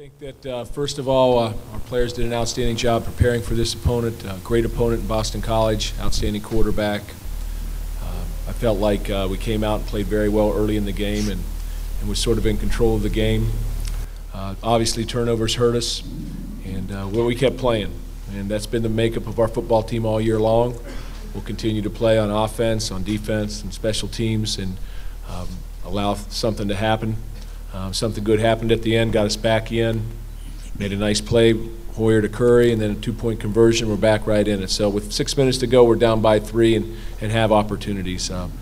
think that, uh, first of all, uh, our players did an outstanding job preparing for this opponent. Uh, great opponent in Boston College, outstanding quarterback. Um, I felt like uh, we came out and played very well early in the game and, and was sort of in control of the game. Uh, obviously, turnovers hurt us, and uh, well, we kept playing. And that's been the makeup of our football team all year long. We'll continue to play on offense, on defense, and special teams, and um, allow something to happen. Um, something good happened at the end, got us back in, made a nice play, Hoyer to Curry, and then a two-point conversion. We're back right in it. So with six minutes to go, we're down by three and, and have opportunities. Um,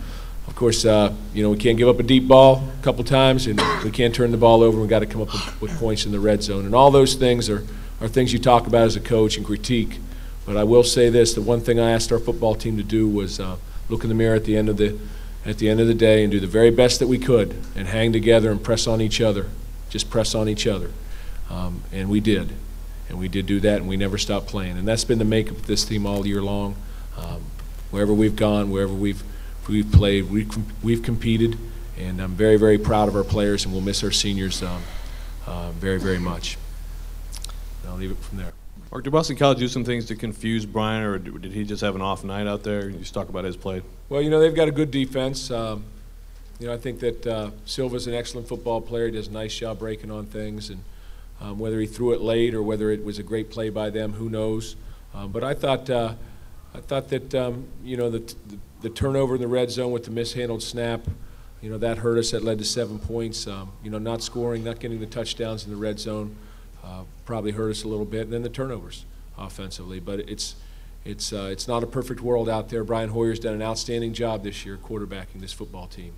of course, uh, you know we can't give up a deep ball a couple times, and we can't turn the ball over. We've got to come up with, with points in the red zone, and all those things are are things you talk about as a coach and critique. But I will say this: the one thing I asked our football team to do was uh, look in the mirror at the end of the at the end of the day and do the very best that we could and hang together and press on each other. Just press on each other. Um, and we did. And we did do that, and we never stopped playing. And that's been the makeup of this team all year long. Um, wherever we've gone, wherever we've, we've played, we've, we've competed. And I'm very, very proud of our players, and we'll miss our seniors um, uh, very, very much. And I'll leave it from there. Mark, did Boston College do some things to confuse Brian, or did he just have an off night out there? You just talk about his play. Well, you know, they've got a good defense. Um, you know, I think that uh, Silva's an excellent football player. He does a nice job breaking on things. And um, whether he threw it late or whether it was a great play by them, who knows? Um, but I thought, uh, I thought that, um, you know, the, the, the, turnover in the red zone with the mishandled snap, you know, that hurt us. That led to seven points. Um, you know, not scoring, not getting the touchdowns in the red zone uh, probably hurt us a little bit. And then the turnovers offensively. But it's, it's, uh, it's not a perfect world out there. Brian Hoyer's done an outstanding job this year quarterbacking this football team.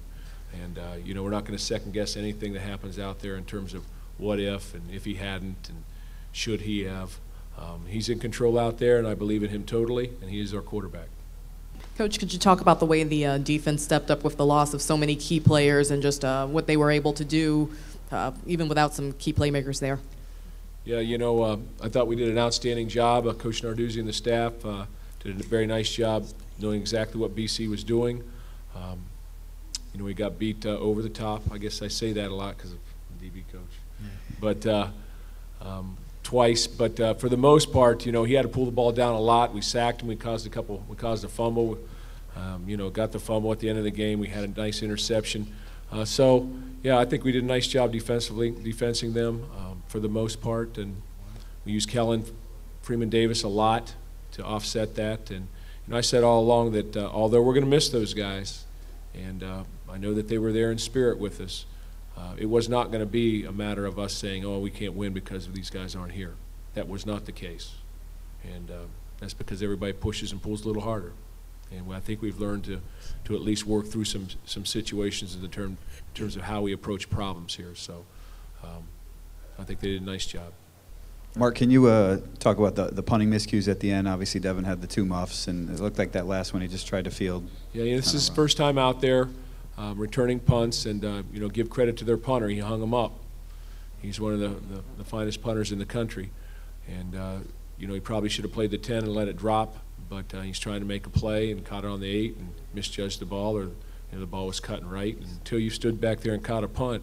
And, uh, you know, we're not going to second guess anything that happens out there in terms of what if and if he hadn't and should he have. Um, he's in control out there, and I believe in him totally, and he is our quarterback. Coach, could you talk about the way the uh, defense stepped up with the loss of so many key players and just uh, what they were able to do, uh, even without some key playmakers there? Yeah, you know, uh, I thought we did an outstanding job. Uh, Coach Narduzzi and the staff uh, did a very nice job knowing exactly what BC was doing. Um, you know, we got beat uh, over the top. I guess I say that a lot because of DB coach. Yeah. But uh, um, twice. But uh, for the most part, you know, he had to pull the ball down a lot. We sacked him. We caused a couple. We caused a fumble. Um, you know, got the fumble at the end of the game. We had a nice interception. so, yeah, I think we did a nice job defensively, defensing them for the most part, and we use Kellen Freeman Davis a lot to offset that. And you know, I said all along that uh, although we're going to miss those guys, and uh, I know that they were there in spirit with us, uh, it was not going to be a matter of us saying, "Oh, we can't win because these guys aren't here." That was not the case, and uh, that's because everybody pushes and pulls a little harder. And I think we've learned to, to at least work through some some situations in the term in terms of how we approach problems here. So. Um, I think they did a nice job. Mark, can you uh, talk about the, the punting miscues at the end? Obviously, Devin had the two muffs, and it looked like that last one he just tried to field. Yeah, yeah this is his first time out there um, returning punts, and uh, you know, give credit to their punter. He hung them up. He's one of the, the, the finest punters in the country, and uh, you know, he probably should have played the 10 and let it drop, but uh, he's trying to make a play and caught it on the eight and misjudged the ball, or you know, the ball was cutting right. And until you stood back there and caught a punt,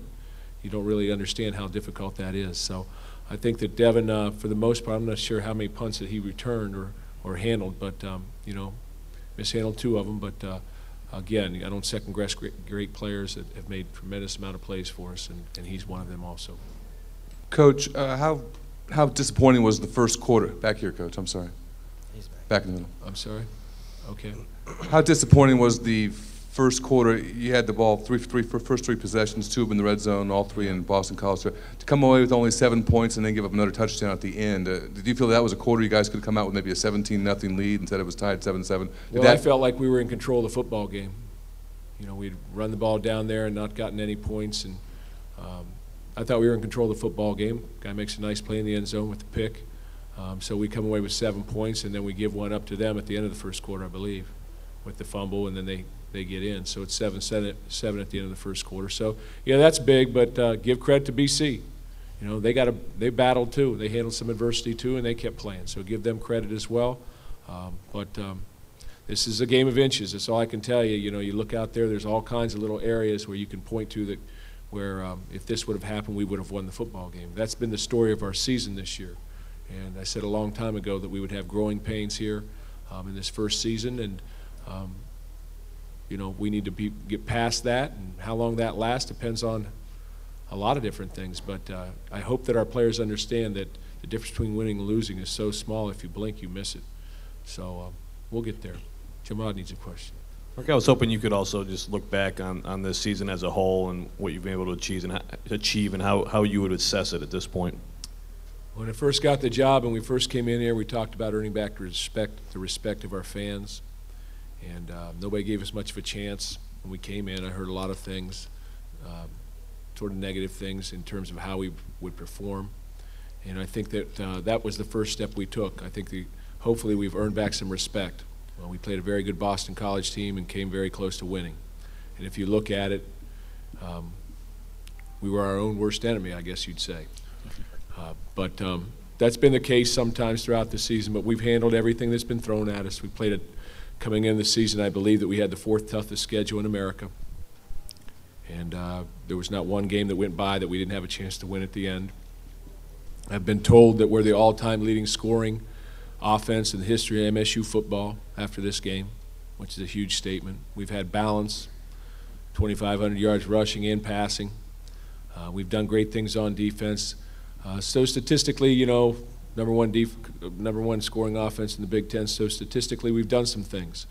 you don't really understand how difficult that is. So I think that Devin, uh, for the most part, I'm not sure how many punts that he returned or, or handled, but, um, you know, mishandled two of them. But uh, again, I don't second guess great, great, players that have made tremendous amount of plays for us, and, and he's one of them also. Coach, uh, how, how disappointing was the first quarter? Back here, Coach, I'm sorry. He's back. Back in the middle. I'm sorry? Okay. How disappointing was the first quarter, you had the ball three, three, first three possessions, two of them in the red zone, all three in Boston College. To come away with only seven points and then give up another touchdown at the end, uh, did you feel that was a quarter you guys could come out with maybe a 17 nothing lead instead it was tied 7 7? Well, that I felt like we were in control of the football game. You know, we'd run the ball down there and not gotten any points, and um, I thought we were in control of the football game. Guy makes a nice play in the end zone with the pick. Um, so we come away with seven points, and then we give one up to them at the end of the first quarter, I believe, with the fumble, and then they they get in. So it's seven, seven, seven at the end of the first quarter. So yeah, that's big. But uh, give credit to BC. You know they got a, they battled too. They handled some adversity too, and they kept playing. So give them credit as well. Um, but um, this is a game of inches. That's all I can tell you. You know, you look out there. There's all kinds of little areas where you can point to that where um, if this would have happened, we would have won the football game. That's been the story of our season this year. And I said a long time ago that we would have growing pains here um, in this first season, and um, you know we need to be, get past that. And how long that lasts depends on a lot of different things. But uh, I hope that our players understand that the difference between winning and losing is so small. If you blink, you miss it. So um, we'll get there. Jamad needs a question. Mark, I was hoping you could also just look back on, on this season as a whole and what you've been able to achieve and, ho- achieve and how, how you would assess it at this point. When I first got the job and we first came in here, we talked about earning back the respect, the respect of our fans. And uh, nobody gave us much of a chance when we came in. I heard a lot of things, um, sort of negative things in terms of how we would perform. And I think that uh, that was the first step we took. I think the, hopefully we've earned back some respect. Well, we played a very good Boston College team and came very close to winning. And if you look at it, um, we were our own worst enemy, I guess you'd say. Uh, But um, that's been the case sometimes throughout the season, but we've handled everything that's been thrown at us. We played it, coming in the season, I believe that we had the fourth toughest schedule in America. And uh, there was not one game that went by that we didn't have a chance to win at the end. I've been told that we're the all-time leading scoring offense in the history of MSU football after this game, which is a huge statement. We've had balance, 2,500 yards rushing and passing. Uh, we've done great things on defense. Uh, so statistically, you know, number one number one scoring offense in the Big Ten. So statistically, we've done some things.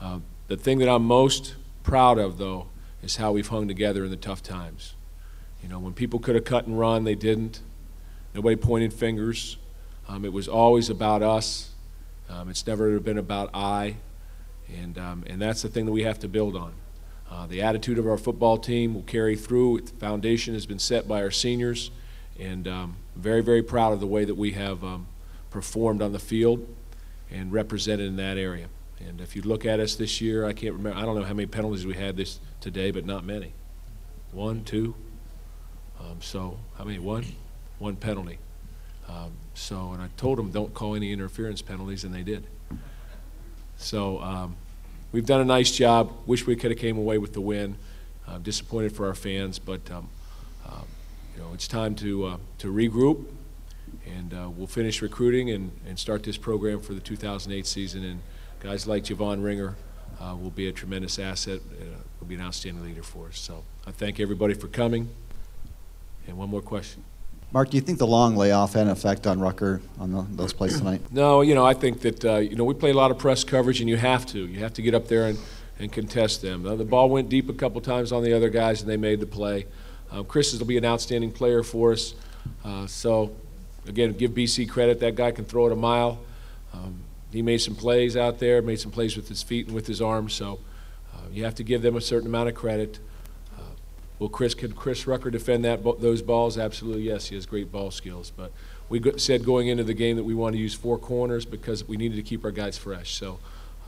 Uh, the thing that I'm most proud of, though, is how we've hung together in the tough times. You know, when people could have cut and run, they didn't. Nobody pointed fingers. Um, it was always about us. Um, it's never been about I, and um, and that's the thing that we have to build on. Uh, the attitude of our football team will carry through. The foundation has been set by our seniors, and um, very, very proud of the way that we have um, performed on the field and represented in that area. And if you look at us this year, I can't remember. I don't know how many penalties we had this today, but not many. One, two. Um, so how many? One, one penalty. Um, so, and I told them don't call any interference penalties, and they did. So um, we've done a nice job. Wish we could have came away with the win. Disappointed for our fans, but um, um, you know it's time to uh, to regroup, and uh, we'll finish recruiting and, and start this program for the 2008 season. And guys like Javon Ringer uh, will be a tremendous asset. Uh, will be an outstanding leader for us. So I thank everybody for coming. And one more question. Mark, do you think the long layoff had an effect on Rucker on the, those plays tonight? No, you know, I think that, uh, you know, we play a lot of press coverage, and you have to. You have to get up there and, and contest them. Uh, the ball went deep a couple times on the other guys, and they made the play. Um, Chris will be an outstanding player for us. Uh, so, again, give BC credit. That guy can throw it a mile. Um, he made some plays out there, made some plays with his feet and with his arms. So, uh, you have to give them a certain amount of credit. Uh, Will Chris, could Chris Rucker defend that, those balls? Absolutely, yes. He has great ball skills. But we said going into the game that we want to use four corners because we needed to keep our guys fresh. So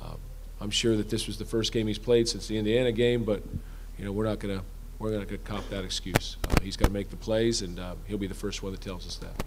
um, I'm sure that this was the first game he's played since the Indiana game, but you know we're not gonna we're not gonna cop that excuse. Uh, he's got to make the plays, and uh, he'll be the first one that tells us that.